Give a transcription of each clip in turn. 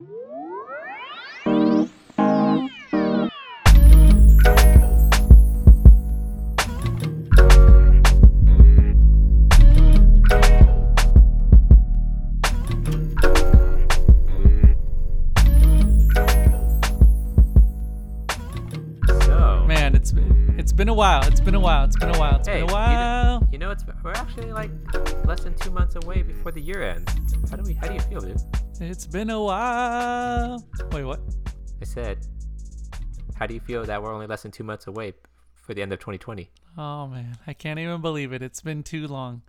So, Man, it's it's been a while. It's been a while. It's been a while. It's hey, been a you while. know, you know, it's we're actually like less than two months away before the year ends. How do we? How do you feel, dude? It's been a while. Wait, what? I said, how do you feel that we're only less than two months away for the end of 2020? Oh man, I can't even believe it. It's been too long.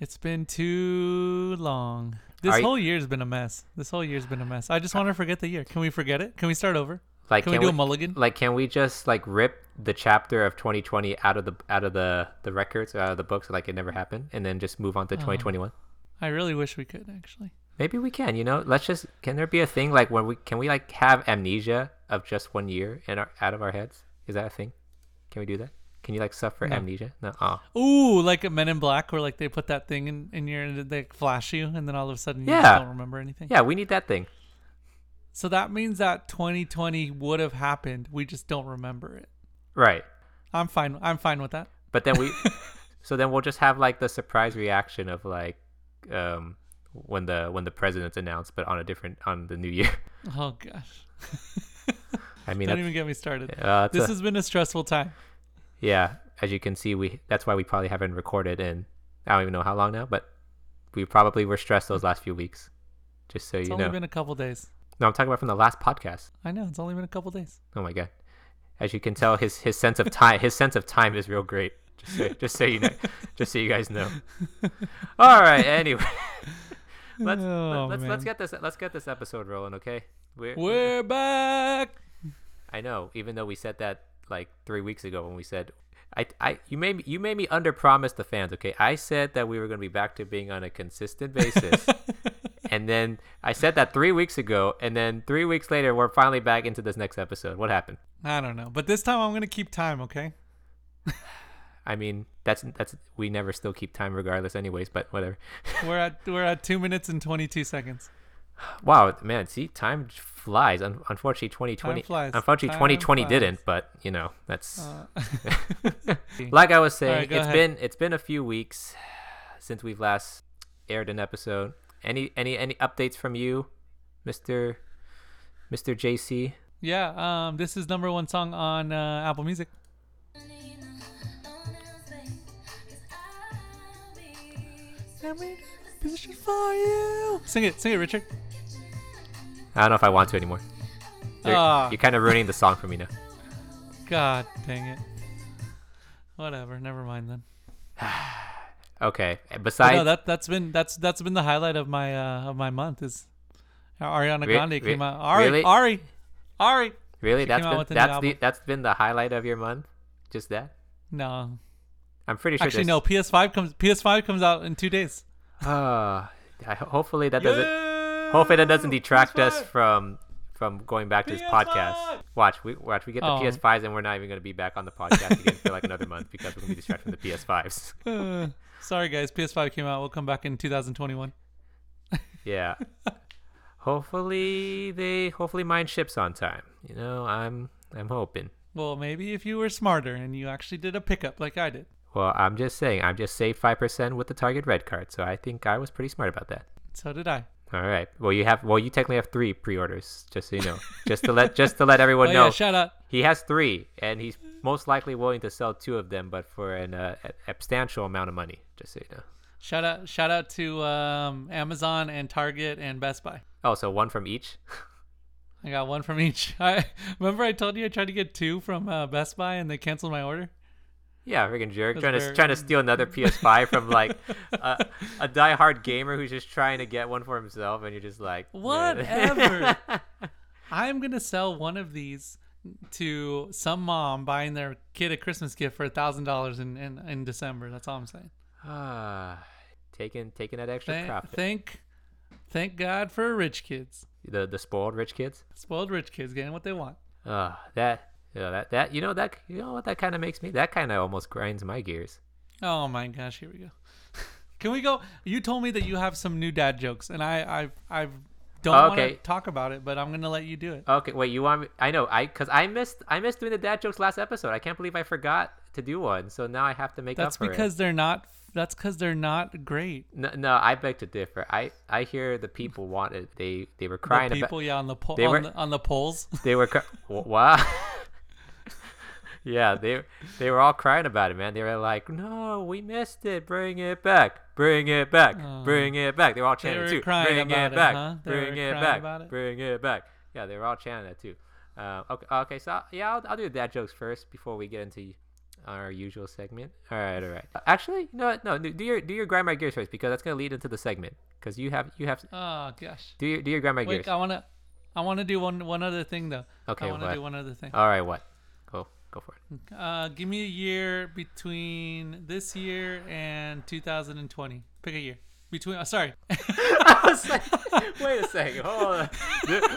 It's been too long. This Are you- whole year's been a mess. This whole year's been a mess. I just want to forget the year. Can we forget it? Can we start over? Like, Can we do a mulligan? Like, can we just like rip the chapter of 2020 out of the out of the the records or out of the books, like it never happened, and then just move on to Oh. 2021? I really wish we could actually. Maybe we can. You know, let's just. Can there be a thing like when we can we like have amnesia of just one year in our out of our heads? Is that a thing? Can we do that? Can you like suffer No. amnesia? No. Oh. Ooh, like a Men in Black, where like they put that thing in, in your and they flash you, and then all of a sudden you just Yeah. don't remember anything. Yeah, we need that thing. So that means that 2020 would have happened. We just don't remember it. Right. I'm fine. I'm fine with that. But then we, so then we'll just have like the surprise reaction of like, um, when the when the president's announced, but on a different on the new year. Oh gosh. I mean, Don't even get me started. uh, This a- has been a stressful time. yeah. As you can see, we that's why we probably haven't recorded in I don't even know how long now, but we probably were stressed those last few weeks. Just so It's you only been a couple days. No, I'm talking about from the last podcast. I know. It's only been a couple days. Oh my god. As you can tell, his his sense of time his sense of time is real great. Just so, just so you know, just so you guys know. All right. Anyway, let's Oh, let's man. let's get this let's get this episode rolling. Okay. We're, We're back. I know. Even though we said that like three weeks ago when we said. I, I you made me you made me under promise the fans okay I said that we were going to be back to being on a consistent basis and then I said that three weeks ago and then three weeks later we're finally back into this next episode what happened I don't know, but this time I'm gonna keep time. Okay. I mean, that's that's we never still keep time regardless, anyways. But whatever. We're at we're at two minutes and 22 seconds. Wow, man, see, time flies. Un- unfortunately, 2020. Flies. Unfortunately, 2020 didn't. But you know, that's Uh, like I was saying. Alright, go it's ahead. been it's been a few weeks since we've last aired an episode. Any any any updates from you, Mister Mister JC? yeah. Um. This is number one song on uh, Apple Music. Position for you. Sing it. Sing it, Richard. I don't know if I want to anymore. You're, Ah. you're kind of ruining the song for me now. God dang it. Whatever. Never mind then. Okay. Besides, no, that that's been that's that's been the highlight of my uh of my month is Ariana Re- Grande re- came out. Ari, really? Ari, Ari. really, she that's been with a new that's the that's been the highlight of your month. Just that. No, I'm pretty sure. actually there's- no. PS5 comes PS5 comes out in two days. Ah, hopefully that doesn't. Hopefully that doesn't detract us from from going back to this podcast. PS5! Watch, we watch. We get the Oh. PS5s and we're not even going to be back on the podcast again for like another month because we're going to be distracted from the PS5s. Uh, sorry guys, PS5 came out. We'll come back in 2021. Yeah. hopefully they. Hopefully mine ships on time. You know, I'm I'm hoping. Well, maybe if you were smarter and you actually did a pickup like I did. Well, I'm just saying. I'm just saved five percent with the Target Red card, so I think I was pretty smart about that. So did I. All right. Well, you have. Well, you technically have three pre-orders, just so you know. just to let just to let everyone Oh know. yeah, shout out. He has three, and he's most likely willing to sell two of them, but for an uh, substantial amount of money. Just so you know. Shout out shout out to um, Amazon and Target and Best Buy. Oh, so one from each. I got one from each. I remember I told you I tried to get two from uh, Best Buy and they canceled my order. Yeah, freaking jerk, That's trying to trying to steal another PS5 from like a, a diehard gamer who's just trying to get one for himself, and you're just like, Whatever. I'm gonna sell one of these to some mom buying their kid a Christmas gift for a thousand dollars in in December. That's all I'm saying. Ah, taking taking that extra Thank, profit. thank, thank God for rich kids, the the spoiled rich kids. spoiled rich kids getting what they want. Ah, that. You know, that that you know that you know what that kind of makes me that kind of almost grinds my gears. Oh my gosh, here we go. Can we go? You told me that you have some new dad jokes, and I I've I've don't want to talk about it, but I'm gonna let you do it. Okay, wait. You want me? I know. I because I missed I missed doing the dad jokes last episode. I can't believe I forgot to do one. So now I have to make That's up for because they're not. That's because they're not great. No, no, I beg to differ. I I hear the people wanted. They they were crying The people, yeah, on the po- they on, were- the, on the polls. They were. Wow. Yeah, they they were all crying about it, man. They were like, "No, we missed it. Bring it back. Bring it back. Bring it back." They were all chanting were too. Bring it it, back. huh? Bring it back. it? Bring it back. Yeah, they were all chanting that too. Uh, okay, okay, so yeah, I'll, I'll do the dad jokes first before we get into our usual segment. All right, all right. Actually, you know what? No, do your do your grind my gears first because that's gonna lead into the segment. Because you have you have Oh gosh. do your do your Wait, gears. I wanna, I wanna do one one other thing though. Okay, I wanna what? do one other thing. All right, what? Go for it. Uh, give me a year between this year and 2020. Pick a year between. Uh, sorry, like, wait a second, hold on.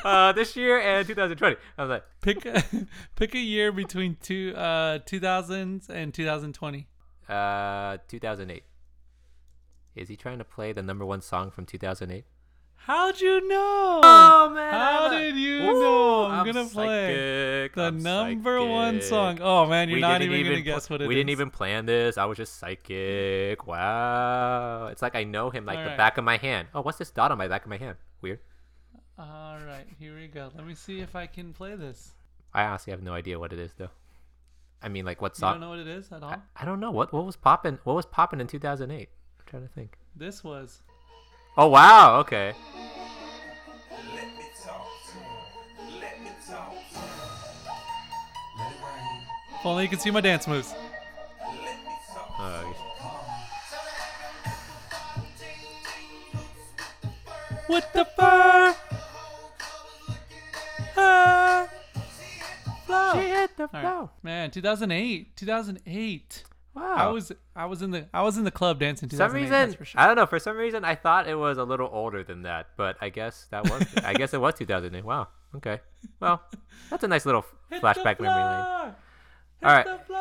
Uh, this year and 2020. I was like, pick a, pick a year between two uh 2000s and 2020. uh, 2008. Is he trying to play the number one song from 2008? How'd you know? Oh man! How I'm did you Ooh, know I'm I'm gonna play psychic, the I'm number one song. Oh man, you're We not didn't even, gonna guess what it is. We didn't even plan this. I was just psychic. Wow. It's like I know him like the back of my hand. Oh, what's this dot on my back of my hand? Weird. All right, here we go. Let me see if I can play this. I honestly have no idea what it is though. I mean, like what song? You don't know what it is at all. I, I don't know what what was popping. What was popping in 2008? I'm trying to think. This was. Oh wow. Okay. Let me talk to him. Let me talk to him. Let it rain. If only you could see my dance moves. Let me. Oh, With the fur. Ah, flow. she hit the All right. flow. Man, 2008. 2008. Wow. I was I was in the I was in the club dancing. Some 2008, reason that's for sure. I don't know. For some reason, I thought it was a little older than that, but I guess that was. I guess it was 2008. Wow. Okay. Well, that's a nice little Hit flashback memory lane. Hit All right. the floor.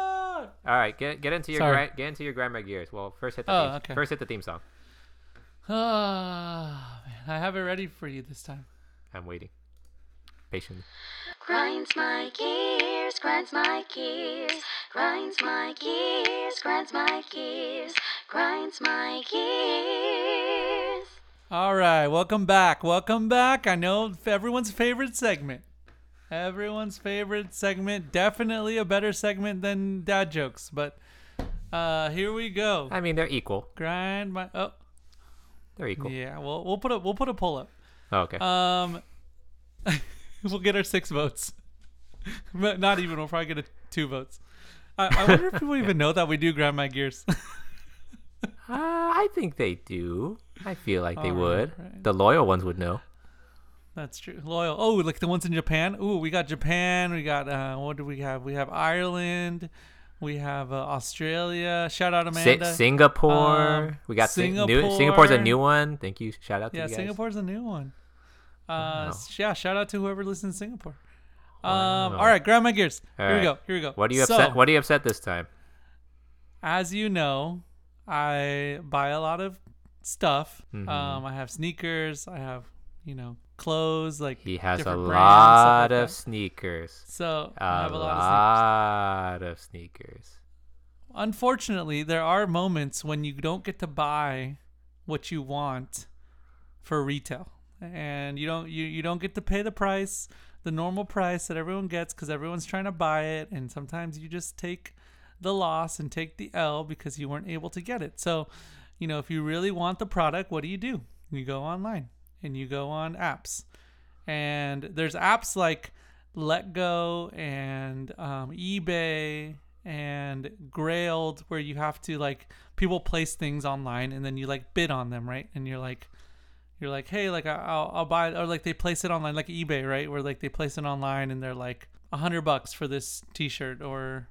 All right, get get into your gra- get into your grind my gears. Well, first hit the Oh, theme, okay. first hit the theme song. Ah, man, I have it ready for you this time. I'm waiting patiently. Grinds my gears, grinds my gears, grinds my gears, grinds my gears, grinds my gears. All right, welcome back. Welcome back. I know everyone's favorite segment. Everyone's favorite segment. Definitely a better segment than dad jokes, but uh here we go. I mean, they're equal. Grind my Oh, They're equal. yeah. Well, we'll put a we'll put a pull up. Oh, okay. Um we'll get our 6 votes. but not even. We'll probably get a 2 votes. I, I wonder if people even know that we do grind my gears. Uh, I think they do. I feel like they All would. right. The loyal ones would know. That's true. Loyal. Oh, like the ones in Japan. Ooh, we got Japan. We got uh, what do we have? We have Ireland. We have uh, Australia. Shout out Si- Amanda. Singapore. Um, we got Sing- new, Singapore's a Singapore. new one. Thank you. Shout out to yeah, you guys. Singapore's a new one. Uh, Wow. yeah. Shout out to whoever listens in Singapore. Um, Wow. all right, grab my gears. All here we go. Here we go. What are you so, upset? What are you upset this time? As you know, I buy a lot of stuff. Mhm. Um, I have sneakers. I have you know clothes. Like He has a different brands, stuff lot of sneakers. So A I have a lot of sneakers. lot of sneakers. unfortunately, there are moments when you don't get to buy what you want for retail, and you don't you, you don't get to pay the price, the normal price that everyone gets because everyone's trying to buy it, and sometimes you just take the loss and take the L because you weren't able to get it. So, you know, if you really want the product, what do you do? You go online and you go on apps, and there's apps like Let Go and um, eBay and Grailed where you have to like people place things online and then you like bid on them, right? And you're like, you're like, hey, like I'll I'll buy it. or like they place it online like eBay, right? Where like they place it online and they're like a hundred bucks for this T-shirt or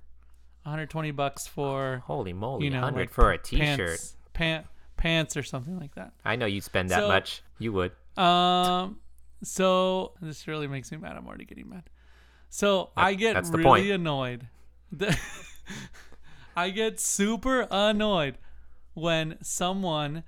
120 bucks for Holy moly, you know 100 like for a T-shirt, pants, pant pants or something like that. I know you'd spend that So- much. You would. Um, so this really makes me mad. I'm already getting mad. So I get really point. annoyed. I get super annoyed when someone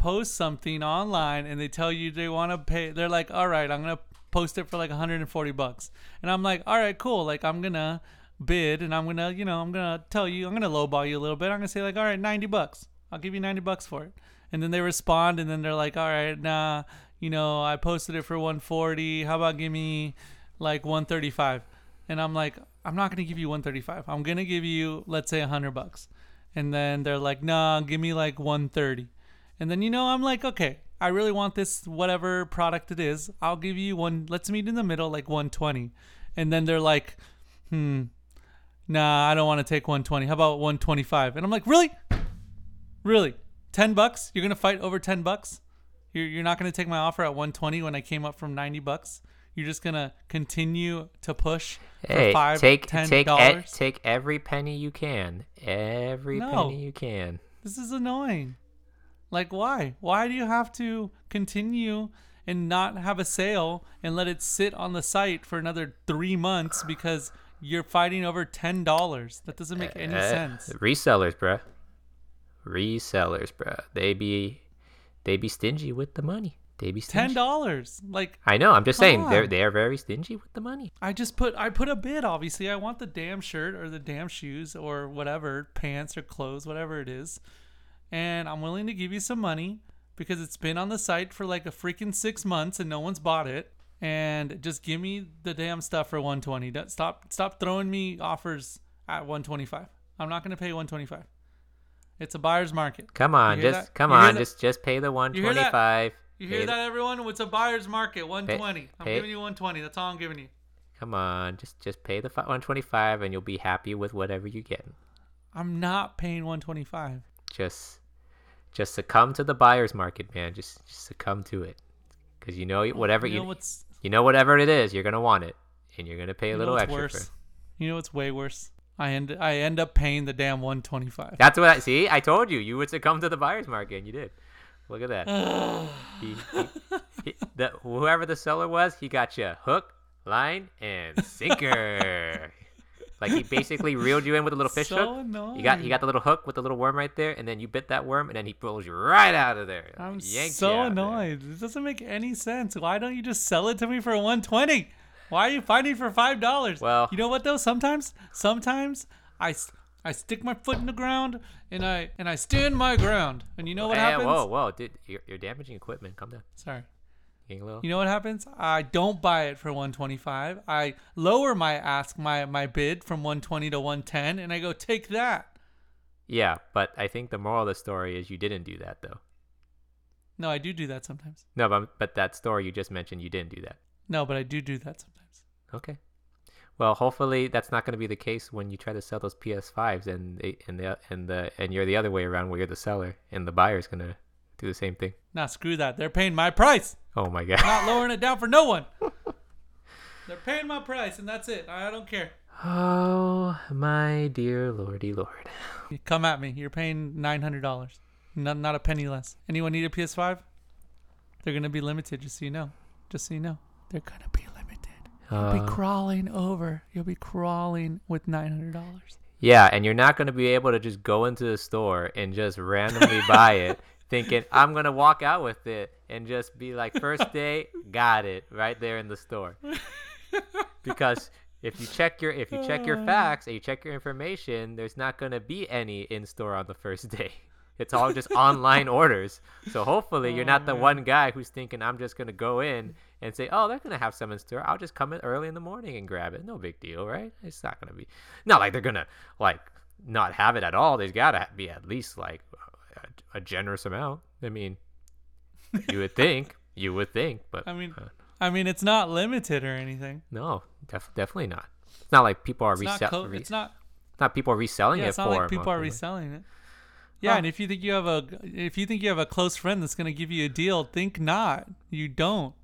post something online and they tell you they want to pay. They're like, all right, I'm gonna post it for like 140 bucks, and I'm like, all right, cool. Like I'm gonna bid and I'm gonna, you know, I'm gonna tell you, I'm gonna lowball you a little bit. I'm gonna say like, all right, 90 bucks. I'll give you 90 bucks for it. And then they respond and then they're like, all right, nah, you know, I posted it for 140. How about give me like 135? And I'm like, I'm not gonna give you 135. I'm gonna give you, let's say, 100 bucks. And then they're like, nah, give me like 130. And then you know, I'm like, okay, I really want this whatever product it is. I'll give you one. Let's meet in the middle, like 120. And then they're like, hmm, nah, I don't want to take 120. How about 125? And I'm like, really? Really? 10 bucks? You're going to fight over 10 bucks? You're, you're not going to take my offer at 120 when I came up from 90 bucks? You're just going to continue to push for Hey, five, take ten take e- take every penny you can. Every No. penny you can. This is annoying. Like, why? Why do you have to continue and not have a sale and let it sit on the site for another three months because you're fighting over ten dollars? That doesn't make any Eh, sense. Resellers, bruh. Resellers, bruh. They be they be stingy with the money. They be stingy. ten dollars. Like, I know. I'm just saying they're they're very stingy with the money. I just put I put a bid. Obviously, I want the damn shirt or the damn shoes or whatever pants or clothes, whatever it is, and I'm willing to give you some money because it's been on the site for like a freaking six months and no one's bought it. And just give me the damn stuff for 120. Stop stop throwing me offers at 125. I'm not gonna pay 125. It's a buyer's market. Come on, just that? come on, that? just just pay the 125. You hear that? 125. You hear that, everyone? It's a buyer's market. 120. I'm pay- giving you 120. That's all I'm giving you. Come on, just just pay the 125 and you'll be happy with whatever you get. I'm not paying 125. Just just succumb to the buyer's market, man. Just just succumb to it. Cuz you know whatever you you know what's you know whatever it is, you're going to want it and you're going to pay a little extra worse? for. You know what's way worse? I end I end up paying the damn 125. That's what I see. I told you you would succumb to the buyer's market, and you did. Look at that. he, he, he, the, whoever the seller was, he got you hook, line, and sinker. like he basically reeled you in with a little fish so hook. annoying. You got you got the little hook with the little worm right there, and then you bit that worm, and then he pulls you right out of there. I'm Yanked so annoyed. This doesn't make any sense. Why don't you just sell it to me for 120? Why are you fighting for five dollars? Well- you know what though? Sometimes, sometimes I, I stick my foot in the ground and I and I stand my ground. And you know what Hey, happens? Whoa, whoa, dude, you're, you're damaging equipment. Come down. Sorry. You know what happens? I don't buy it for 125. I lower my ask my my bid from 120 to 110, and I go take that. Yeah, but I think the moral of the story is you didn't do that though. No, I do do that sometimes. No, but but that story you just mentioned, you didn't do that. No, but I do do that sometimes. Okay. Well, hopefully that's not going to be the case when you try to sell those PS5s and they, and the and the and you're the other way around where you're the seller and the buyer's going to do the same thing. Nah, screw that. They're paying my price. Oh my god. Not lowering it down for no one. They're paying my price, and that's it. I don't care. oh my dear lordy lord. You Come at me. You're paying nine hundred dollars. Not not a penny less. Anyone need a PS5? They're gonna be limited. Just so you know. Just so you know. They're gonna be limited. You'll be Uh, crawling over. You'll be crawling with nine hundred dollars. yeah, and you're not going to be able to just go into the store and just randomly buy it thinking I'm going to walk out with it and just be like first day, got it right there in the store. because if you check your if you check your facts and you check your information, there's not going to be any in store on the first day. It's all just online orders. So hopefully you're not the oh, one guy who's thinking I'm just going to go in and say, "Oh, they're going to have some in store. I'll just come in early in the morning and grab it. No big deal, right?" It's not going to be not like they're going to like not have it at all. There's got to be at least like a, generous amount. I mean, you would think, you would think, but I mean, uh, I mean, it's not limited or anything. no, def- definitely not. It's not like people are reselling. Co- it's not. not people are reselling Yeah, it it's not for. like people are reselling it. Yeah, Huh. and if you think you have a if you think you have a close friend that's gonna give you a deal, think not. You don't.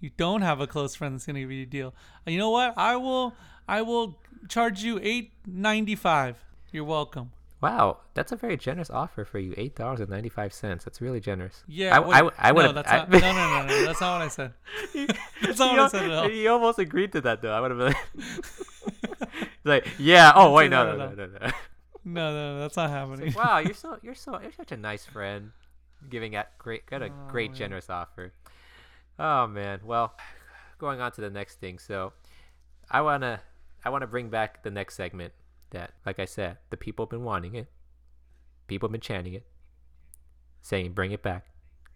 You don't have a close friend that's gonna give you a deal. You know what? I will I will charge you eight ninety five. You're welcome. Wow, that's a very generous offer for you. Eight dollars and ninety five cents. That's really generous. Yeah. I, wait, I, I would no, have. that's I, not, no, no, no, no. That's not what I said. That's not what I said at all. He almost agreed to that though. I would have been like, yeah. Oh wait, no, no, no, no, no. No, no, that's not happening. Wow, you're so you're so you're such a nice friend. giving that great, got a Oh, great generous offer. Oh man. Well, going on to the next thing. So, I wanna, I wanna bring back the next segment. That, like I said, the people have been wanting it. People have been chanting it, saying, "Bring it back,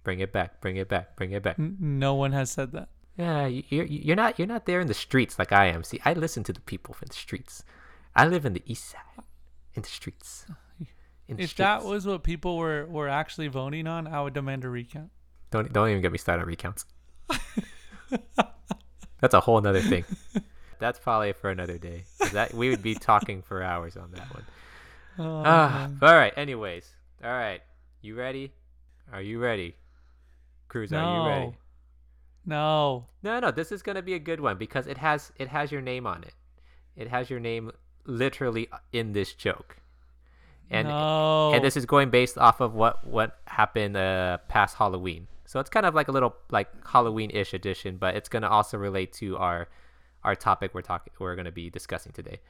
bring it back, bring it back, bring it back." No one has said that. Yeah, you- you're you're not you're not there in the streets like I am. See, I listen to the people in the streets. I live in the east side, in the streets. In the If that was what people were were actually voting on, I would demand a recount. don't don't even get me started on recounts. That's a whole nother thing. That's probably for another day. That we would be talking for hours on that one. Oh, Ah, all right. Anyways, all right. You ready? Are you ready? Cruz, are you ready? No. No, no, this is gonna be a good one because it has it has your name on it. It has your name literally in this joke, and no. and this is going based off of what what happened uh past Halloween. So it's kind of like a little like Halloween-ish edition, but it's gonna also relate to our our topic we're talking we're gonna be discussing today.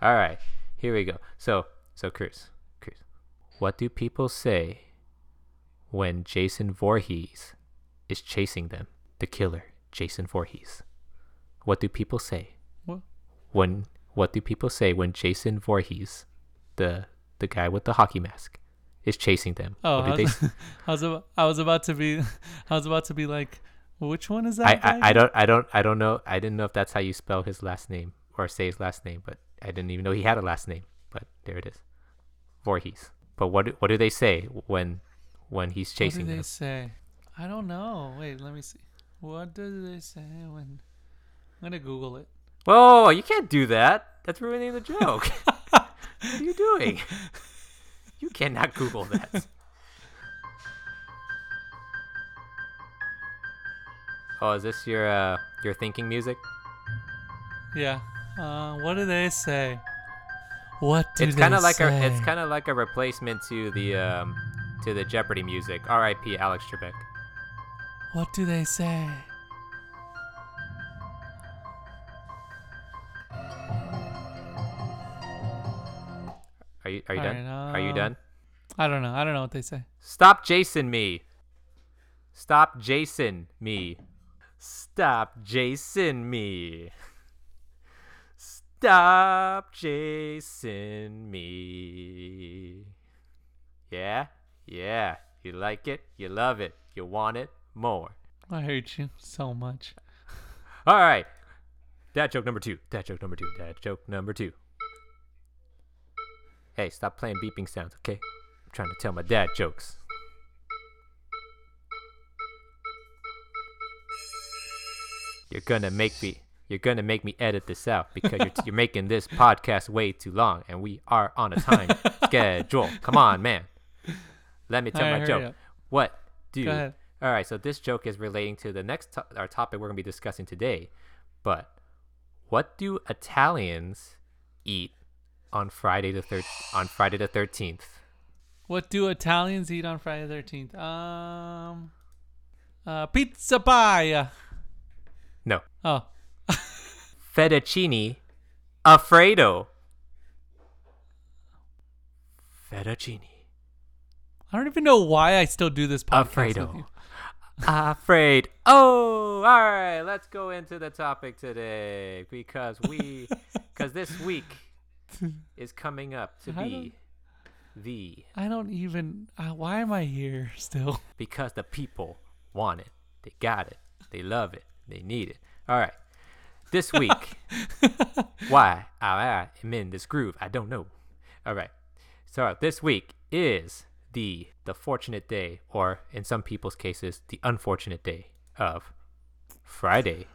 All right, here we go. So so Cruz, Cruz, what do people say when Jason Voorhees is chasing them? The killer, Jason Voorhees. What do people say What? when? What do people say when Jason Voorhees, the the guy with the hockey mask, is chasing them? Oh, I they was, s- I was about, I was about to be I was about to be like, which one is that? I, I, I don't I don't I don't know I didn't know if that's how you spell his last name or say his last name, but I didn't even know he had a last name. But there it is, Voorhees. But what do- what do they say when when he's chasing What do they say? I don't know. Wait, let me see. What do they say when? I'm gonna Google it. Whoa, you can't do that. That's ruining the joke. what are you doing? You cannot Google that. Oh, is this your uh your thinking music? Yeah. Uh, what do they say? What do it's kind of like say? a it's kind of like a replacement to the um to the Jeopardy music. R.I.P. Alex Trebek. What do they say? Are you are you done? Alright, Are you done? I don't know. I don't know what they say. Stop Jason me. Stop Jason me. Stop Jason me. Stop Jason me. Yeah? Yeah. You like it? You love it? You want it more? I hate you so much. All right. Dad joke number two. Dad joke number two. Dad joke number two. Hey, stop playing beeping sounds, okay? I'm trying to tell my dad jokes. You're gonna make me. You're gonna make me edit this out because you're, you're making this podcast way too long, and we are on a time schedule. Come on, man. Let me tell Alright, my joke. up. What do? All right, so this joke is relating to the next to- our topic we're gonna be discussing today. But what do Italians eat on Friday the third on Friday the thirteenth? What do Italians eat on Friday the 13th? Um, uh, pizza pie. No, Oh, fettuccine alfredo. Fettuccine I don't even know why I still do this podcast alfredo. Afraid. Oh, all right. Let's go into the topic today because we, because this week is coming up to I be the I don't even. Uh, why am I here still? because the people want it. They got it. They love it. They need it. All right. This week, why I am in this groove, I don't know. All right. So this week is the the fortunate day, or in some people's cases, the unfortunate day of Friday,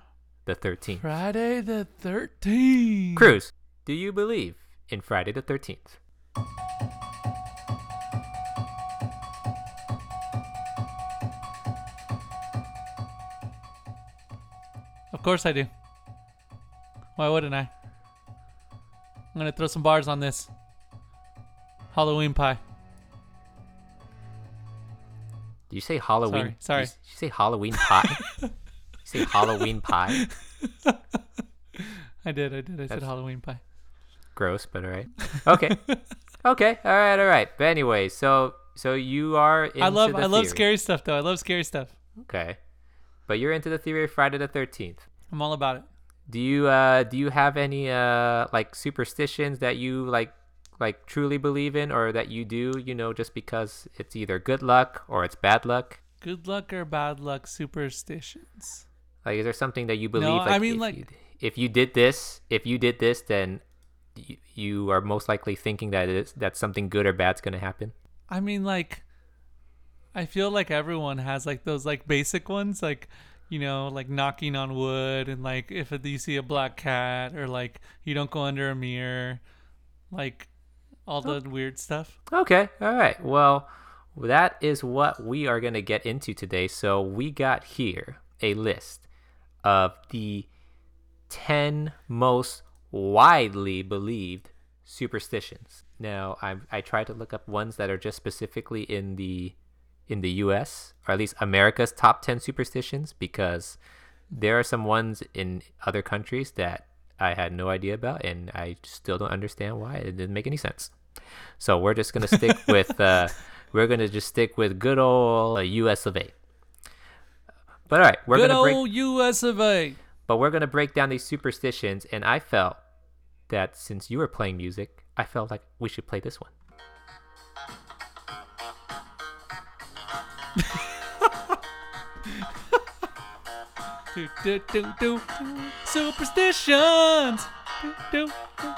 the thirteenth. Friday the 13th. Cruz, do you believe in Friday the thirteenth? Course I do. Why wouldn't I? I'm gonna throw some bars on this. Halloween pie. Do you say Halloween? Sorry, sorry. Did you, you say Halloween pie? you say Halloween pie? I did, I did. I said Halloween pie. Gross, but all right. Okay. okay. All right. All right. But anyway, so so you are. Into I love I love theory. scary stuff though. I love scary stuff. Okay, but you're into the theory of Friday the Thirteenth. I'm all about it. Do you uh do you have any uh like superstitions that you like like truly believe in or that you do, you know, just because it's either good luck or it's bad luck? Good luck or bad luck superstitions. Like is there something that you believe No, I mean, if like- you, if you did this, if you did this then you, you are most likely thinking that it's that something good or bad's going to happen? I mean, like, I feel like everyone has like those like basic ones, like you know, like knocking on wood, and like if you see a black cat, or like you don't go under a mirror, like all oh. the weird stuff. Okay. All right. Well, that is what we are going to get into today. So, we got here a list of the 10 most widely believed superstitions. Now, I I tried to look up ones that are just specifically in the in the US or at least America's top 10 superstitions because there are some ones in other countries that I had no idea about and I still don't understand why it didn't make any sense. So we're just gonna stick with uh, we're gonna just stick with good old uh, U.S. of A. But all right, we're Good gonna break. old U.S. of A. But we're gonna break down these superstitions, and I felt that since you were playing music, I felt like we should play this one. Do, do, do, do. Superstitions. Do, do, do.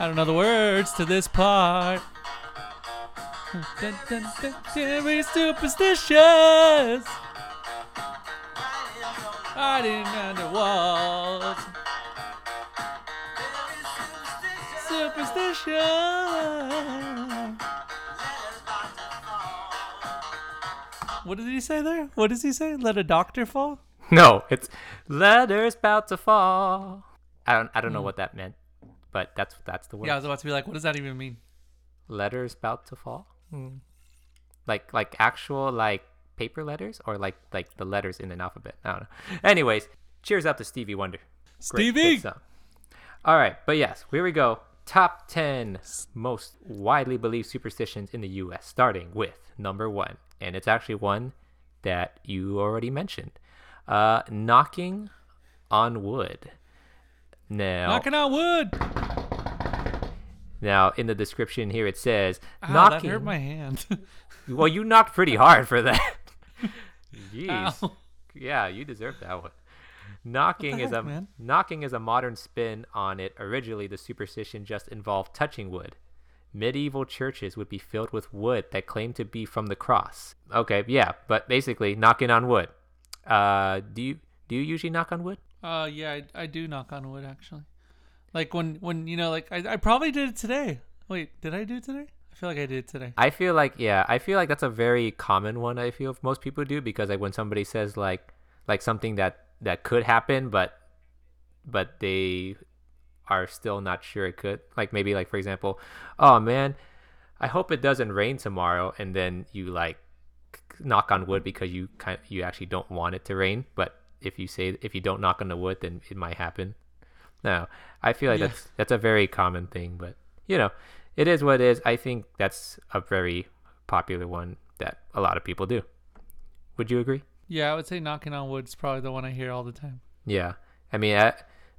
I don't know the words to this part. Dun, dun. Hiding under walls. Superstition. What did he say there? What does he say? Let a doctor fall? No, it's letters about to fall. I don't I don't know what that meant, but that's that's the word. Hmm. Yeah, I was about to be like, what does that even mean? letters about to fall. Like like actual like paper letters or like like the letters in an alphabet. I don't know. Anyways, cheers up to Stevie Wonder. Great Stevie! All right, but yes, here we go. Top 10 most widely believed superstitions in the US, starting with number one. And it's actually one that you already mentioned uh, knocking on wood. Now, Knocking on wood. now, in the description here, it says Ow, knocking. that hurt my hand. Well, you knocked pretty hard for that. Jeez. Ow. Yeah, you deserve that one. Knocking is a man? knocking is a modern spin on it. Originally, the superstition just involved touching wood. Medieval churches would be filled with wood that claimed to be from the cross. Okay, yeah, but basically knocking on wood. Uh, do you do you usually knock on wood? Uh, yeah, I, I do knock on wood actually. Like when when you know, like I, I probably did it today. Wait, did I do it today? I feel like I did it today. I feel like yeah, I feel like that's a very common one. I feel most people do because like when somebody says like like something that that could happen, but but they are still not sure it could. Like maybe like for example, oh man, I hope it doesn't rain tomorrow, and then you like knock on wood because you kind you actually don't want it to rain, but if you say if you don't knock on the wood, then it might happen. No, I feel like Yeah. that's that's a very common thing, but you know, it is what it is. I think that's a very popular one that a lot of people do. Would you agree? Yeah, I would say knocking on wood is probably the one I hear all the time. Yeah. I mean, I,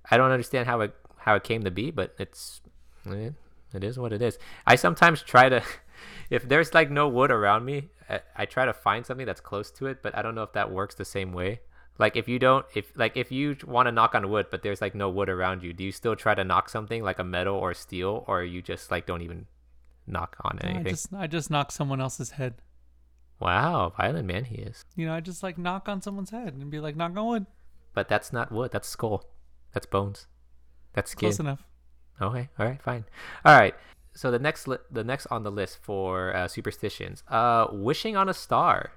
I don't understand how it how it came to be, but it's it, it is what it is. I sometimes try to if there's like no wood around me, I, I try to find something that's close to it, but I don't know if that works the same way. Like if you don't if like if you want to knock on wood but there's like no wood around you, do you still try to knock something like a metal or steel or you just like don't even knock on anything? I just I just knock someone else's head. Wow, violent man he is. You know, I just like knock on someone's head and be like, knock on wood. But that's not wood, that's skull. That's bones. That's skin. Close enough. Okay, all right, fine. All right. So the next li- the next on the list for uh, superstitions, uh, wishing on a star.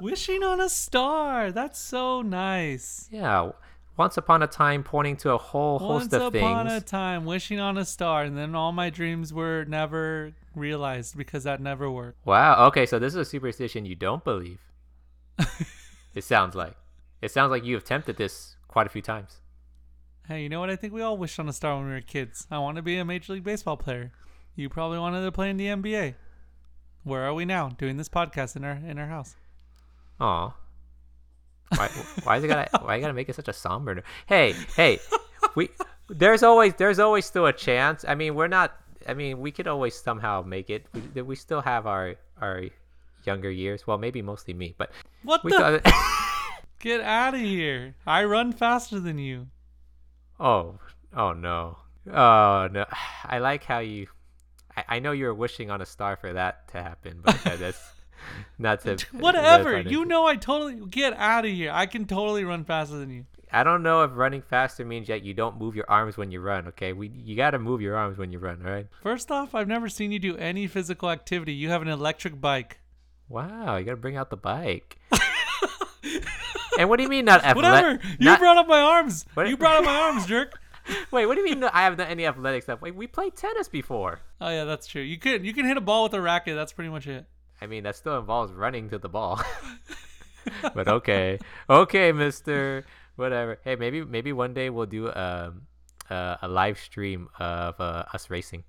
Wishing on a star. That's so nice. Yeah, once upon a time, pointing to a whole Once host of things. Once upon a time, wishing on a star, and then all my dreams were never realized because that never worked. Wow. Okay, so this is a superstition you don't believe. it sounds like. It sounds like you have tempted this quite a few times. Hey, you know what? I think we all wished on a star when we were kids. I want to be a Major League Baseball player. You probably wanted to play in the NBA. Where are we now? Doing this podcast in our in our house. Aw. Why, why is it gotta why you gotta make it such a somber? Hey, hey, we there's always there's always still a chance. I mean, we're not. I mean, we could always somehow make it. We, we still have our our younger years. Well, maybe mostly me, but What we. the? Still, Get out of here! I run faster than you. Oh, oh no, oh no. I like how you. I, I know you were wishing on a star for that to happen, but that, that's not to. Whatever. You know I totally get out of here. I can totally run faster than you. I don't know if running faster means that you don't move your arms when you run. Okay, we you gotta move your arms when you run. All right. First off, I've never seen you do any physical activity. You have an electric bike. Wow, you gotta bring out the bike. and what do you mean not athletic? Whatever. You brought up my arms. What- You brought up my arms, jerk. Wait, what do you mean? no- I haven't done any athletic stuff. Wait, we played tennis before. Oh yeah, that's true. You can you can hit a ball with a racket. That's pretty much it. I mean, that still involves running to the ball. but okay, okay, Mister. Whatever. Hey, maybe maybe one day we'll do um uh, a live stream of uh, us racing.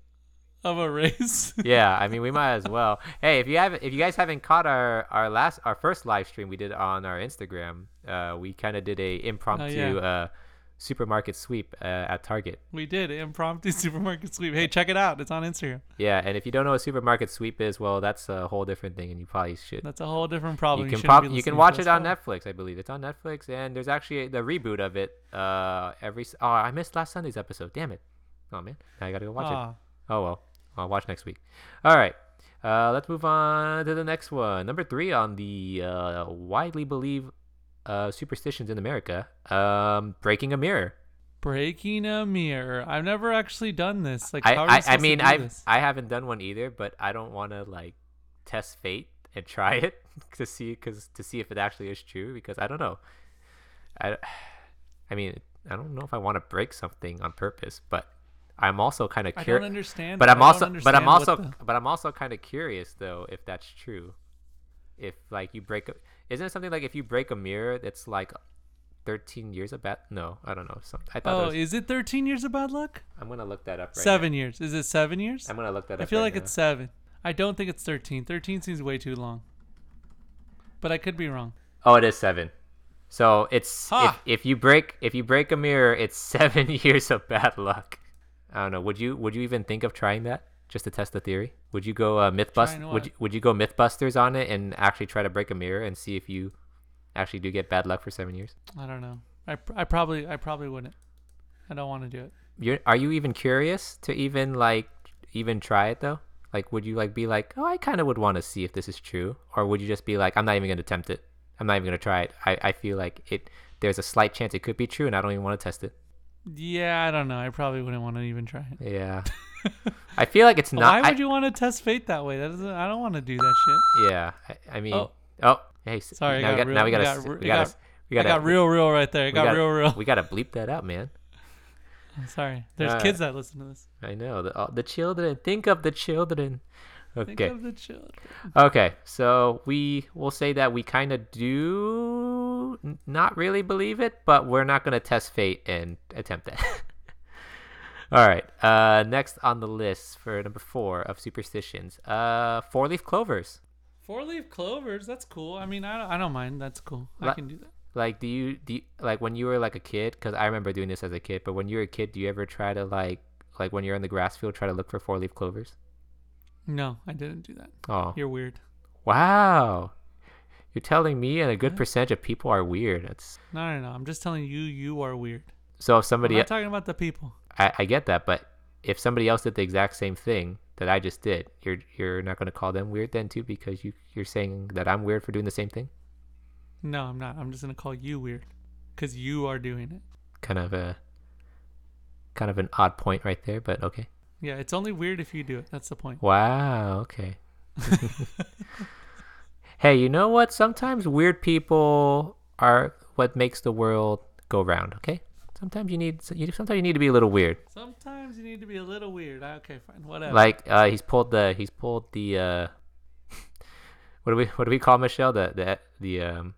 Of a race. yeah, I mean we might as well. Hey, if you haven't, if you guys haven't caught our our last our first live stream we did on our Instagram, uh, we kind of did a impromptu uh, supermarket sweep uh, at Target. we did impromptu supermarket sweep. Hey, check it out. It's on Instagram. Yeah, and if you don't know what supermarket sweep is, well, that's a whole different thing, and you probably should. That's a whole different problem. you can prob- you can watch it on. Netflix, I believe. It's on Netflix, and there's actually the reboot of it. Uh, every oh, I missed last Sunday's episode. Damn it! Oh man, now I gotta go watch it. Oh well, I'll watch next week. All right, uh, let's move on to the next one. Number three on the uh, widely believed uh, superstitions in America. Um, breaking a mirror. Breaking a mirror. I've never actually done this. Like, I I, I mean I? I haven't done one either, but I don't want to like test fate and try it to see because to see if it actually is true because I don't know. I I mean I don't know if I want to break something on purpose, but I'm also kind of I don't curious. understand. But. I'm also but I'm also the- but I'm also kind of curious though if that's true. If like you break a isn't it something like if you break a mirror that's like 13 years of bad no I don't know some I thought Oh, was, is it 13 years of bad luck? I'm gonna look that up right seven years. Is it seven years? I'm gonna look that up I feel right like now. it's seven. I don't think it's 13. 13 seems way too long. But I could be wrong. Oh, it is seven. So it's Ha! if, if you break if you break a mirror, it's seven years of bad luck. I don't know. Would you would you even think of trying that just to test the theory? Would you go uh, MythBust? Would you, would you go MythBusters on it and actually try to break a mirror and see if you actually do get bad luck for seven years? I don't know. I, I probably I probably wouldn't. I don't want to do it. You're are you even curious to even like even try it though? Like, would you like be like, oh, I kind of would want to see if this is true, or would you just be like, I'm not even gonna attempt it. I'm not even gonna try it. I, I feel like it. There's a slight chance it could be true, and I don't even want to test it. Yeah, I don't know. I probably wouldn't want to even try it. Yeah. I feel like it's not. Why I- would you want to test fate that way? That doesn't. I don't want to do that shit. Yeah. I, I mean. Oh. Oh. Hey. Sorry, Now we got got. Now we gotta. it got We gotta. We. Got real, real right there. It we got gotta- real, real. We gotta bleep that out, man. I'm sorry. There's Alright. kids that listen to this. I know the uh, the children. Think of the children. Think Okay. of the children. Okay, so we will say that we kind of do not really believe it, but we're not going to test fate and attempt that. All right, uh, next on the list for number four of superstitions, uh, four leaf clovers. Four leaf clovers. That's cool. I mean, I don't, I don't mind. That's cool. I La- can do that. Like, do you do you, like when you were like a kid? Because I remember doing this as a kid. But when you were a kid, do you ever try to like like when you're in the grass field, try to look for four leaf clovers? No, I didn't do that. Oh, You're weird. wow! You're telling me, and a good percentage of people are weird. That's No, no, no. I'm just telling you, you are weird. so. If somebody I'm somebody not talking about the people. I, I get that, but if somebody else did the exact same thing that I just did, you're you're not gonna call them weird then too because you you're saying that I'm weird for doing the same thing. No, I'm not. I'm just gonna call you weird, cause you are doing it. Kind of a kind of an odd point right there, but okay. Yeah, it's only weird if you do it. That's the point. Wow. Okay. hey, you know what? Sometimes weird people are what makes the world go round. Okay. Sometimes you need you sometimes you need to be a little weird. Sometimes you need to be a little weird. Okay, fine, whatever. Like uh, he's pulled the he's pulled the uh, what do we what do we call Michelle the the the um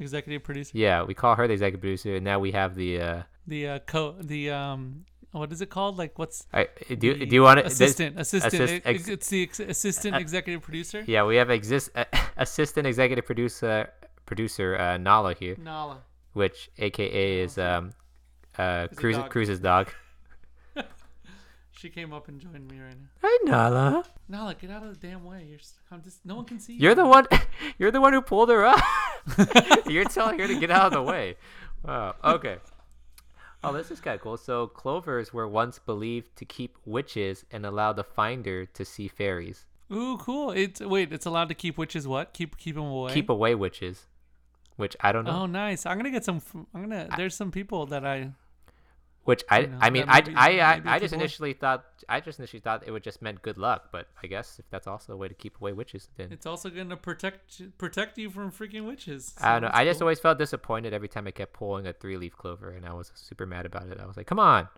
executive producer. yeah we call her the executive producer and now we have the uh The uh, co the um what is it called? Like what's I, do the do you want to assistant? assistant. assist- It- ex- it's the ex- assistant executive producer. Yeah, we have exist uh, assistant executive producer producer uh, Nala here, Nala. which AKA is um uh Is Cruz, dog. Cruz's dog. She came up and joined me right now. Hi Nala. Nala, get out of the damn way. You're. I'm just. No one can see you. You're the one. You're the one who pulled her up. you're telling her to get out of the way. Wow. Okay. Oh, this is kind of cool. So clovers were once believed to keep witches and allow the finder to see fairies. Ooh, cool. It's wait. It's allowed to keep witches. What? Keep keep them away. Keep away witches, which I don't know. Oh, nice. I'm gonna get some. I'm gonna. There's some people that I. Which I, you know, I mean, I, maybe- I, I, I just away. initially thought, I just initially thought it would just meant good luck, but I guess if that's also a way to keep away witches, then It's also gonna protect protect you from freaking witches. I don't know. I just cool. always felt disappointed every time I kept pulling a three-leaf clover, and I was super mad about it. I was like, come on,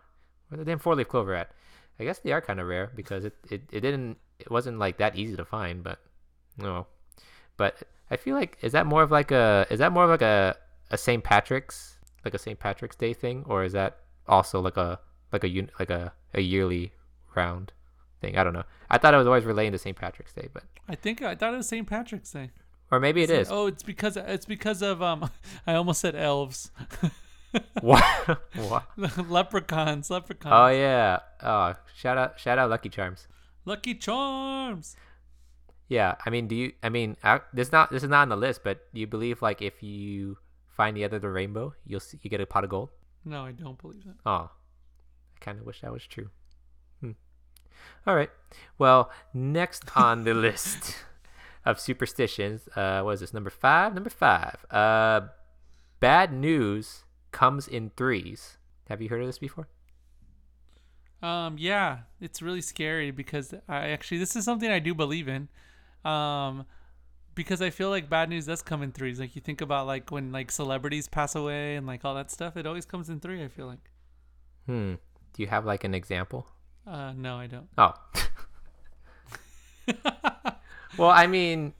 where's the damn four-leaf clover at? I guess they are kind of rare because it, it, it didn't, it wasn't like that easy to find, but no. But I feel like is that more of like a, is that more of like a, a St. Patrick's, like a St. Patrick's Day thing, or is that also like a, like a like a, a yearly round thing? I don't know. I thought it was always relating to St. Patrick's Day, but I think I thought it was St. Patrick's Day. or maybe it is. Oh, it's because it's because of um. I almost said elves. What? what? leprechauns, leprechauns. Oh yeah. Oh, shout out, shout out, Lucky Charms. Lucky Charms. Yeah, I mean, do you? I mean, I, this not this is not on the list, but do you believe like if you find the end of the rainbow, you'll see, you get a pot of gold? No, I don't believe that. Oh, I kind of wish that was true. Hmm. All right. Well, next on the list of superstitions, uh, what is this? Number five. Number five. Uh, bad news comes in threes. Have you heard of this before? Um, yeah, it's really scary because I actually this is something I do believe in. Um, because I feel like bad news does come in threes. Like you think about like when like celebrities pass away and like all that stuff, it always comes in three. I feel like. Hmm. Do you have like an example? Uh, no, I don't. Oh. well, I mean,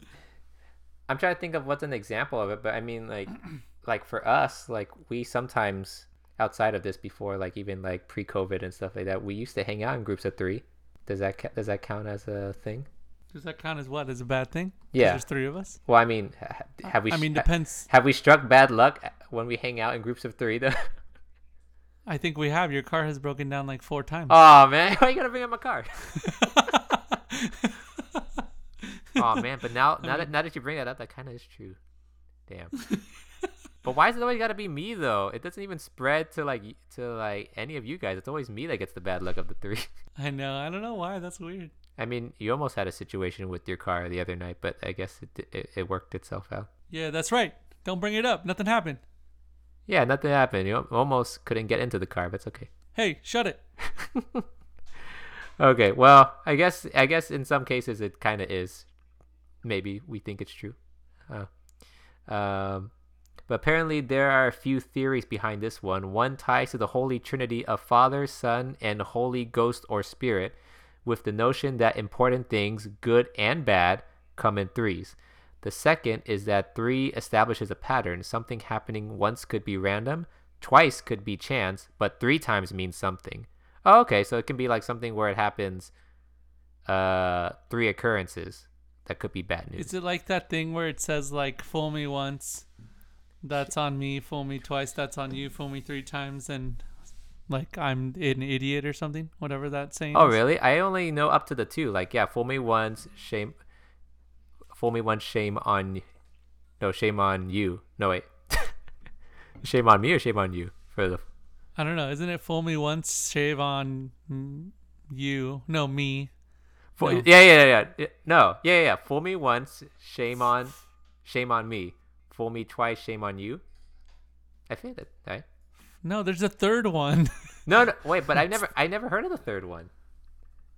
I'm trying to think of what's an example of it, but I mean, like, like for us, like we sometimes outside of this before, like even like pre-COVID and stuff like that, we used to hang out in groups of three. Does that ca- does that count as a thing? Does that count as what? As a bad thing? Yeah. There's three of us. Well, I mean, uh, have we? I mean, depends. Have we struck bad luck when we hang out in groups of three? Though. I think we have. Your car has broken down like four times. oh man, why you gotta bring up my car? oh man, but now now that now that you bring that up, that kind of is true. Damn. but why is it always got to be me though? It doesn't even spread to like to like any of you guys. It's always me that gets the bad luck of the three. I know. I don't know why. That's weird. I mean, you almost had a situation with your car the other night, but I guess it it, it worked itself out. Yeah, that's right. Don't bring it up. Nothing happened. Yeah, nothing happened. You almost couldn't get into the car, but it's okay. Hey, shut it. Okay, well, I guess I guess in some cases it kind of is. Maybe we think it's true. Uh, um, but apparently there are a few theories behind this one. One ties to the Holy Trinity of Father, Son, and Holy Ghost or Spirit, with the notion that important things, good and bad, come in threes. The second is that three establishes a pattern. Something happening once could be random, twice could be chance, but three times means something. Oh, okay, so it can be like something where it happens uh three occurrences. That could be bad news. Is it like that thing where it says like "fool me once"? That's on me. Fool me twice. That's on you. Fool me three times, and like I'm an idiot or something. Whatever that saying. Oh, is. really? I only know up to the two. Like, yeah, fool me once, shame. Fool me once, shame on. No, shame on you. No, wait. shame on me or shame on you for the. I don't know. Isn't it fool me once, shave on you? No, me. Fool, No. Yeah, yeah, yeah, yeah. No, yeah, yeah, yeah. Fool me once, shame on, shame on me. Fool me twice, shame on you. I think that right. No, there's a third one. No, no, wait, but I never, I never heard of the third one.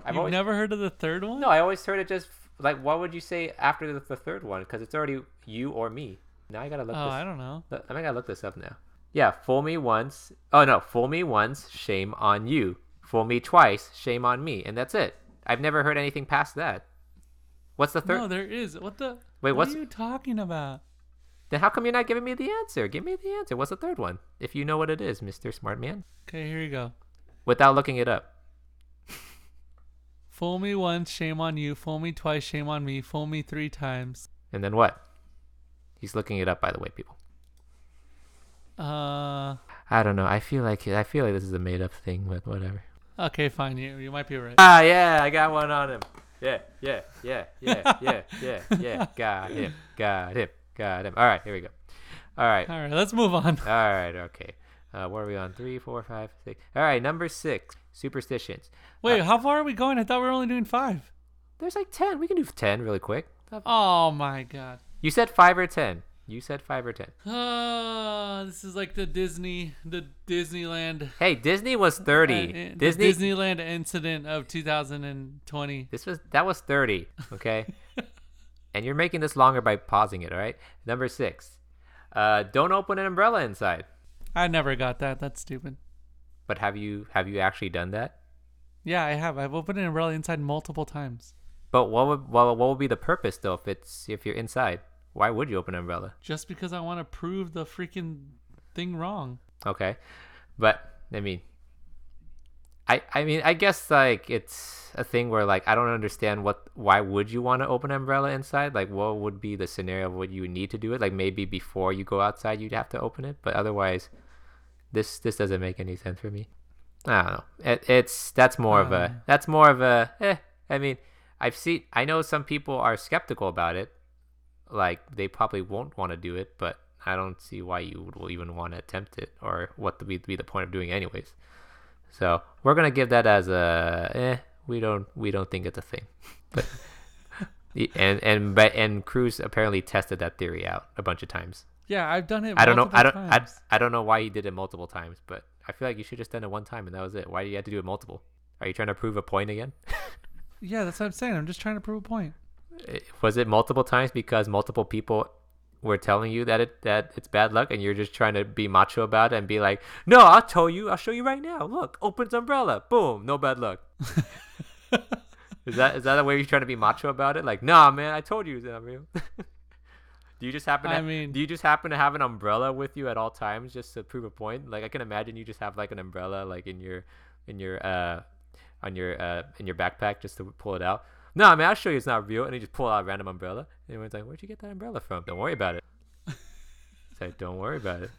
I've You've always, never heard of the third one? No, I always heard it just like, what would you say after the, the third one? Because it's already you or me. Now I gotta look Oh, this. I don't know. Look, I I look this up now. Yeah, fool me once. Oh no, fool me once, shame on you. Fool me twice, shame on me, and that's it. I've never heard anything past that. What's the third? No, there is. What the? Wait, what what's- are you talking about? Then how come you're not giving me the answer? Give me the answer. What's the third one? If you know what it is, Mister Smart Man. Okay, here you go. without looking it up. Fool me once, shame on you. Fool me twice, shame on me. Fool me three times. And then what? He's looking it up, by the way, people. Uh, I don't know. I feel like I feel like this is a made up thing, but whatever. okay, fine. You you might be right. Ah, yeah, I got one on him. Yeah, yeah, yeah, yeah, yeah, yeah, yeah. Got him, got him, got him. All right, here we go. All right, All right, let's move on. all right, okay. Uh, what are we on? Three, four, five, six. All right, number six. Superstitions. Wait, how far are we going? I thought we were only doing five. There's like ten. We can do ten really quick. Oh my god. You said five or ten. You said five or ten. Ah, this is like the Disney, the Disneyland, Hey, Disney was thirty. uh, Disney. Disneyland incident of 2020. This was that was thirty. Okay. and you're making this longer by pausing it. All right. Number six. Uh, don't open an umbrella inside. I never got that. That's stupid. But have you have you actually done that? Yeah, I have. I've opened an umbrella inside multiple times But what would what, what would be the purpose though if it's if you're inside? Why would you open an umbrella? just because I want to prove the freaking thing wrong. Okay, but I mean, I I mean I guess like it's a thing where like I don't understand what why would you want to open an umbrella inside? Like what would be the scenario of what you need to do it? Like maybe before you go outside you'd have to open it, but otherwise, this this doesn't make any sense for me. I don't know. It, it's that's more of a Um. that's more of a eh. I mean, I've seen I know some people are skeptical about it. Like they probably won't want to do it, but I don't see why you would even want to attempt it or what would be, be the point of doing it anyways. So we're gonna give that as a eh. We don't we don't think it's a thing, but and and but and Cruz apparently tested that theory out a bunch of times. Yeah, I've done it. I don't know. I don't. I. I don't know why he did it multiple times, but I feel like you should just done it one time and that was it. Why do you have to do it multiple? Are you trying to prove a point again? Yeah, that's what I'm saying. I'm just trying to prove a point. It- Was it multiple times because multiple people were telling you that it that it's bad luck and you're just trying to be macho about it and be like, "No, I'll tell you. I'll show you right now. Look, opens umbrella. Boom, no bad luck." is that is that the way you're trying to be macho about it? Like, "Nah, man, I told you it's not real." do you just happen to I mean- do you just happen to have an umbrella with you at all times just to prove a point? Like I can imagine you just have like an umbrella like in your in your uh on your uh in your backpack just to pull it out. No, I mean, I'll show you it's not real. And he just pull out a random umbrella. And everyone's like, Where'd you get that umbrella from? Don't worry about it. It's like, don't worry about it.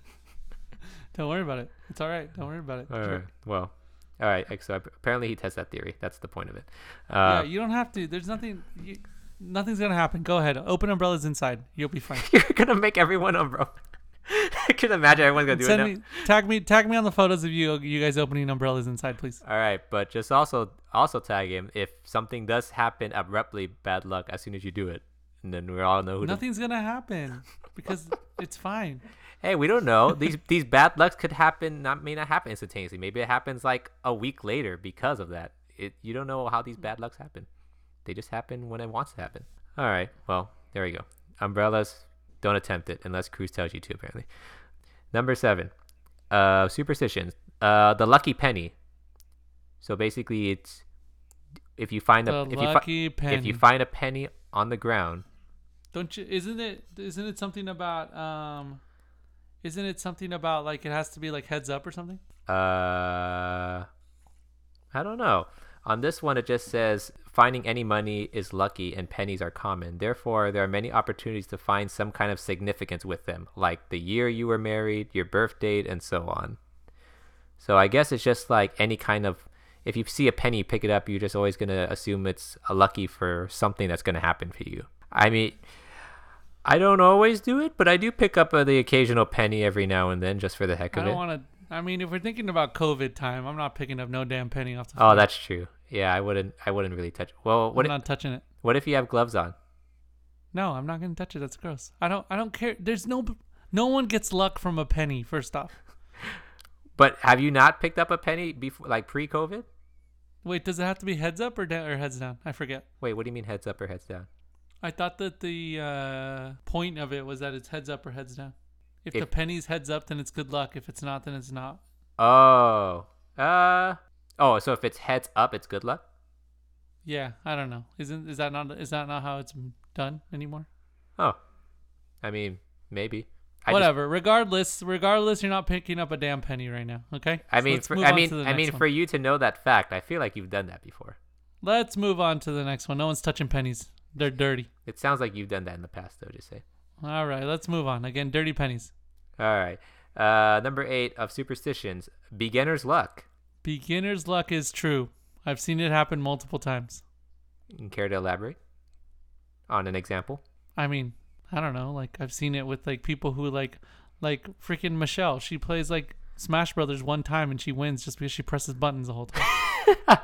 Don't worry about it. It's all right. Don't worry about it. All Sure. Well, all right. So apparently he tests that theory. That's the point of it. Yeah, Uh, you don't have to. There's nothing. You, nothing's gonna happen. Go ahead. Open umbrellas inside. You'll be fine. you're gonna make everyone umbrella. I can imagine everyone's gonna do Send it now. me, tag me, tag me on the photos of you, you guys opening umbrellas inside, please. All right, but just also also tag him if something does happen abruptly, bad luck as soon as you do it, and then we all know who. to- Nothing's gonna happen because it's fine. Hey, we don't know. These these bad lucks could happen. Not may not happen instantaneously. Maybe it happens like a week later because of that. It you don't know how these bad lucks happen. They just happen when it wants to happen. All right. Well, there we go. Umbrellas. Don't attempt it unless Cruz tells you to. Apparently. Number seven. Uh, superstitions. Uh, the lucky penny. So basically, it's if you find The a if you, fi- penny. if you find a penny on the ground, Don't you? Isn't it? Isn't it something about? Um, isn't it something about like it has to be like heads up or something? Uh, I don't know. On this one, it just says finding any money is lucky and pennies are common. Therefore, there are many opportunities to find some kind of significance with them, like the year you were married, your birth date, and so on. So I guess it's just like any kind of. If you see a penny, pick it up. You're just always gonna assume it's lucky for something that's gonna happen for you. I mean, I don't always do it, but I do pick up uh, the occasional penny every now and then, just for the heck of it. don't want to. I mean, if we're thinking about COVID time, I'm not picking up no damn penny off the. Oh, that's true. Yeah, I wouldn't. I wouldn't really touch. Well, what? I'm If, not touching it. what if you have gloves on? No, I'm not gonna touch it. That's gross. I don't. I don't care. There's no. No one gets luck from a penny. First off, But have you not picked up a penny before, like pre-COVID? wait. Does it have to be heads up or down or heads down? I forget. Wait, what do you mean heads up or heads down? I thought that the uh, point of it was that it's heads up or heads down. If, the If- penny's heads up, then it's good luck. If it's not, then it's not. Oh, uh, oh. So if it's heads up, it's good luck. Yeah, I don't know. Isn't is that not is that not how it's done anymore? Oh, I mean, maybe. I just- Whatever. regardless, regardless, you're not picking up a damn penny right now. Okay. I So mean, for, I mean, I mean, one. for you to know that fact, I feel like you've done that before. Let's move on to the next one. No one's touching pennies. They're dirty. It sounds like you've done that in the past, though. Just say. All right, let's move on. Again, dirty pennies. All right. Uh, number eight of superstitions: beginner's luck. Beginner's luck is true. I've seen it happen multiple times. You Care to elaborate on an example? I mean, I don't know. Like I've seen it with like people who like, like freaking Michelle. She plays like Smash Brothers one time and she wins just because she presses buttons the whole time,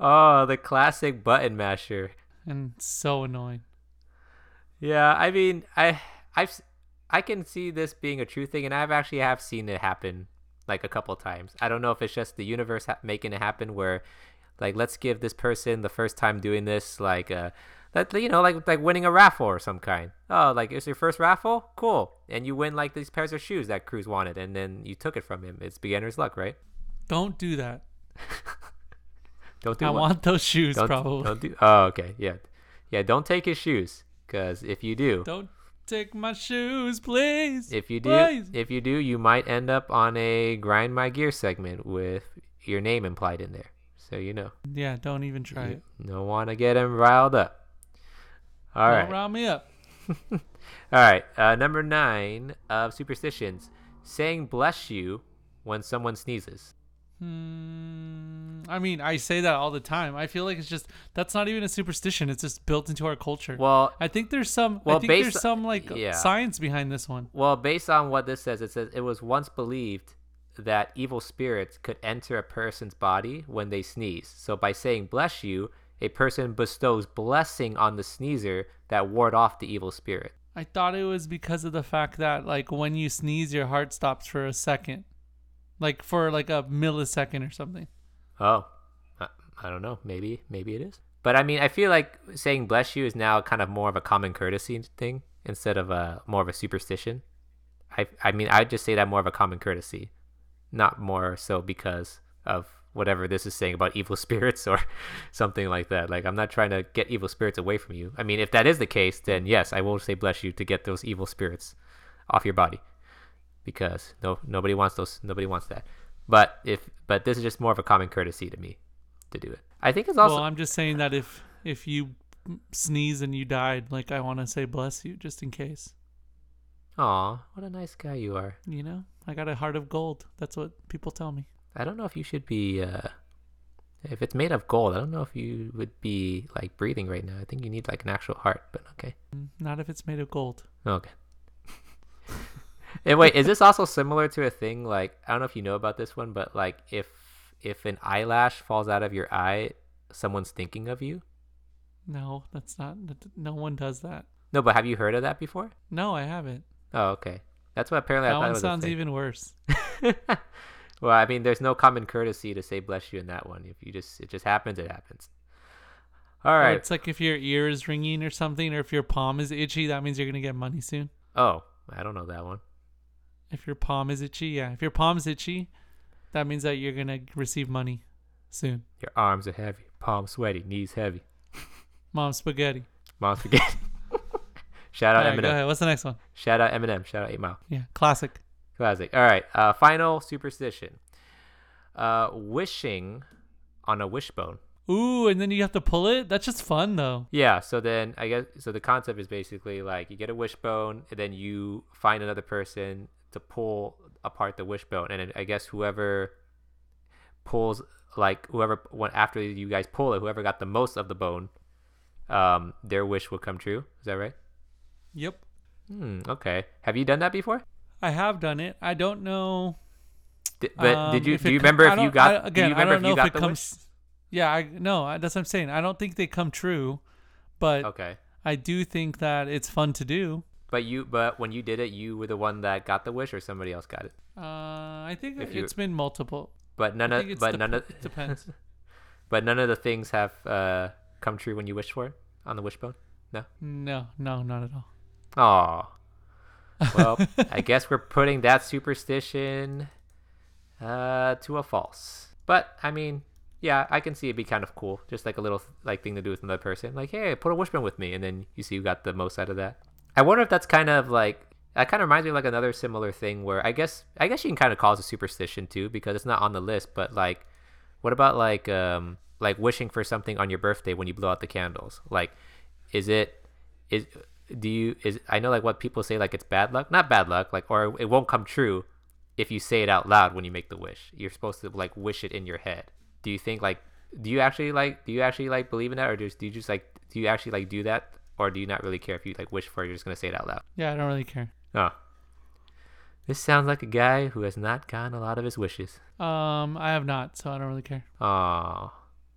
Oh, the classic button masher. and so annoying. Yeah, I mean, I, I've, I can see this being a true thing, and I've actually have seen it happen like a couple times. I don't know if it's just the universe ha- making it happen, where, like, let's give this person the first time doing this, like, uh, that you know, like, like winning a raffle or some kind. Oh, like it's your first raffle, cool, and you win like these pairs of shoes that Cruz wanted, and then you took it from him. It's beginner's luck, right? Don't do that. Don't do I what? want those shoes, don't, probably. Don't do. Oh, okay, yeah, yeah. Don't take his shoes, because if you do, Don't take my shoes, please. If you do, Please. if you do, you might end up on a grind my gear segment with your name implied in there. So you know, Yeah, don't even try you it. don't want to get him riled up. All Don't right, round me up. all right. Uh, number nine of superstitions: saying "bless you" when someone sneezes. Hmm, I mean, I say that all the time. I feel like it's just that's not even a superstition. It's just built into our culture. Well, I think there's some. Well, I think there's some like yeah. science behind this one. Well, based on what this says, it says it was once believed that evil spirits could enter a person's body when they sneeze. So by saying bless you, a person bestows blessing on the sneezer that ward off the evil spirit. I thought it was because of the fact that like when you sneeze, your heart stops for a second, like for like a millisecond or something. Oh, I, I don't know. Maybe maybe it is. But I mean, I feel like saying bless you is now kind of more of a common courtesy thing instead of a more of a superstition. I I mean, I'd just say that more of a common courtesy, not more so because of whatever this is saying about evil spirits or something like that. Like I'm not trying to get evil spirits away from you. I mean, if that is the case, then yes, I will say bless you to get those evil spirits off your body because no nobody wants those nobody wants that. But if but this is just more of a common courtesy to me to do it. I think it's also well, I'm just saying that if if you sneeze and you died, like I want to say bless you just in case. Aw, what a nice guy you are. You know, I got a heart of gold. That's what people tell me. I don't know if you should be uh if it's made of gold, I don't know if you would be like breathing right now. I think you need like an actual heart, but okay. Not if it's made of gold. Okay. And wait, is this also similar to a thing like I don't know if you know about this one, but like if if an eyelash falls out of your eye, someone's thinking of you? No, that's not. that- No one does that. No, but have you heard of that before? No, I haven't. Oh, okay. That's what apparently I thought one was sounds even worse. well, I mean, there's no common courtesy to say bless you in that one. If you just, it just happens, it happens. All right. Or it's like if your ear is ringing or something, or if your palm is itchy, that means you're gonna get money soon. Oh, I don't know that one. If your palm is itchy, yeah. If your palm's itchy, that means that you're gonna receive money soon. Your arms are heavy, palms sweaty, knees heavy. Mom spaghetti. Mom spaghetti. Shout out All right, go Eminem. ahead. What's the next one? Shout out Eminem. Shout out Eight Mile. Yeah, classic. Classic. All right. Uh, final superstition. Uh, wishing on a wishbone. Ooh, and then you have to pull it. That's just fun though. Yeah. So then I guess so. The concept is basically like you get a wishbone, and then you find another person to pull apart the wishbone, and I guess whoever pulls like whoever went after you guys pull it, whoever got the most of the bone, um, their wish will come true. Is that right? Yep. Hmm. Okay. Have you done that before? I have done it. I don't know. Did, but um, did you do you remember if you got? I, again? do you remember I don't know got if it the comes. Yeah, I no. That's what I'm saying. I don't think they come true, but? Okay. I do think that it's fun to do. But you, but when you did it, you were the one that got the wish, or somebody else got it. Uh, I think If you- it's been multiple. But none of, but dep- none of, it depends. but none of the things have uh, come true when you wished for it on the wishbone. No. No, no, not at all. Aw. Well, I guess we're putting that superstition uh, to a false. But I mean, yeah, I can see it be kind of cool, just like a little like thing to do with another person. Like, hey, put a wishbone with me, and then you see who got the most out of that. I wonder if that's kind of like that kind of reminds me of like another similar thing where I guess I guess you can kind of call it a superstition too because it's not on the list. But like, what about like um like wishing for something on your birthday when you blow out the candles? Like, is it is do you is I know like what people say like it's bad luck, not bad luck, like or it won't come true if you say it out loud when you make the wish. You're supposed to like wish it in your head. Do you think like do you actually like do you actually like believe in that or just do you just like do you actually like do that or do you not really care if you like wish for it, you're just gonna say it out loud? Yeah, I don't really care. Oh. This sounds like a guy who has not gotten a lot of his wishes. Um, I have not, so I don't really care. Oh.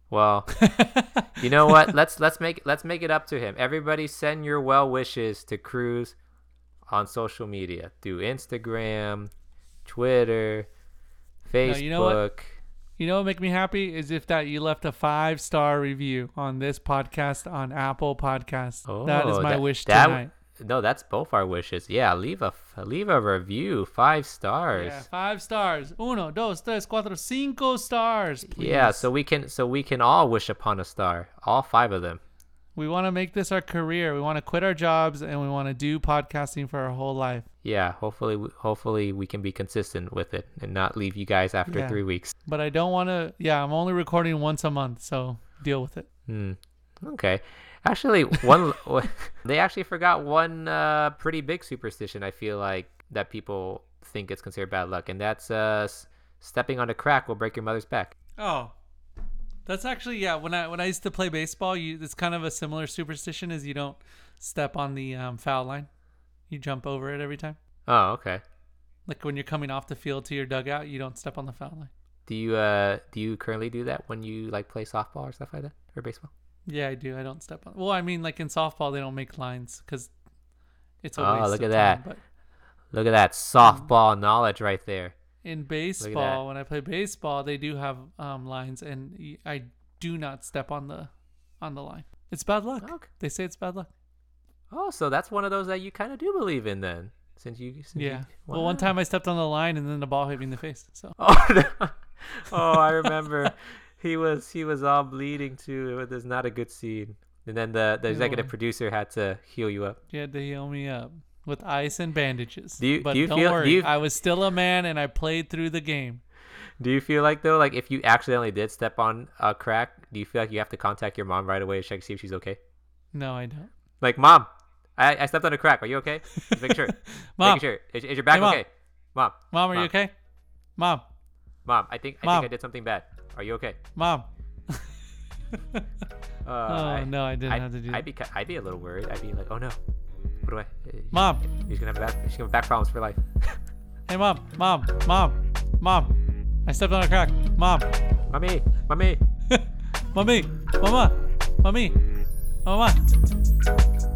Well, you know what? Let's let's make let's make it up to him. Everybody send your well wishes to Cruz on social media through Instagram, Twitter, Facebook. you know? You know what make me happy is if that you left a five star review on this podcast on Apple Podcasts. that is Oh, my that- wish that- tonight. No, that's both our wishes. Yeah, leave a leave a review, five stars. Yeah, five stars. Uno, dos, tres, cuatro, cinco stars. Please. Yeah, so we can so we can all wish upon a star, all five of them. We want to make this our career. We want to quit our jobs and we want to do podcasting for our whole life. Yeah, hopefully hopefully we can be consistent with it and not leave you guys after Yeah. three weeks. But I don't want to. Yeah, I'm only recording once a month, so deal with it. Hmm. Okay. Actually, one they actually forgot one uh, pretty big superstition. I feel like that people think it's considered bad luck, and that's uh, stepping on a crack will break your mother's back. Oh, that's actually yeah. When I when I used to play baseball, you it's kind of a similar superstition is you don't step on the um, foul line. You jump over it every time. Oh, okay. Like when you're coming off the field to your dugout, you don't step on the foul line. Do you uh do you currently do that when you like play softball or stuff like that or baseball? Yeah, I do. I don't step on. Well, I mean, like in softball, they don't make lines because it's a Oh, look at time, that. But Look at that softball knowledge right there. In baseball, when I play baseball, they do have um, lines, and I do not step on the on the line. It's bad luck. Okay. They say it's bad luck. Oh, so that's one of those that you kind of do believe in then, since you. Since Yeah. You, Well, one time I stepped on the line, and then the ball hit me in the face. So Oh, no. oh, I remember. he was he was all bleeding too. It was not a good scene. And then the the executive producer had to heal you up. you had to heal me up with ice and bandages. Do you- but do you not feel- do worry, you- I was still a man, and I played through the game. Do you feel like though, like if you accidentally did step on a crack, do you feel like you have to contact your mom right away to check see if she's okay? No, I don't. Like, mom, I, I stepped on a crack. Are you okay? Just making sure. Mom, making sure. Is, is your back Hey, Mom. okay? Mom, mom, are you okay? Mom, mom, I think I Mom. think I did something bad. Are you okay? mom. Uh, Oh, no, I didn't I'd, have to do I'd that. be I'd be a little worried. I'd be like, oh no, do I? uh, Mom, She's gonna have back. She's gonna have back problems for life. hey, mom, mom, mom, mom. I stepped on a crack. Mom, mommy, mommy. mommy, mama, mommy, mama.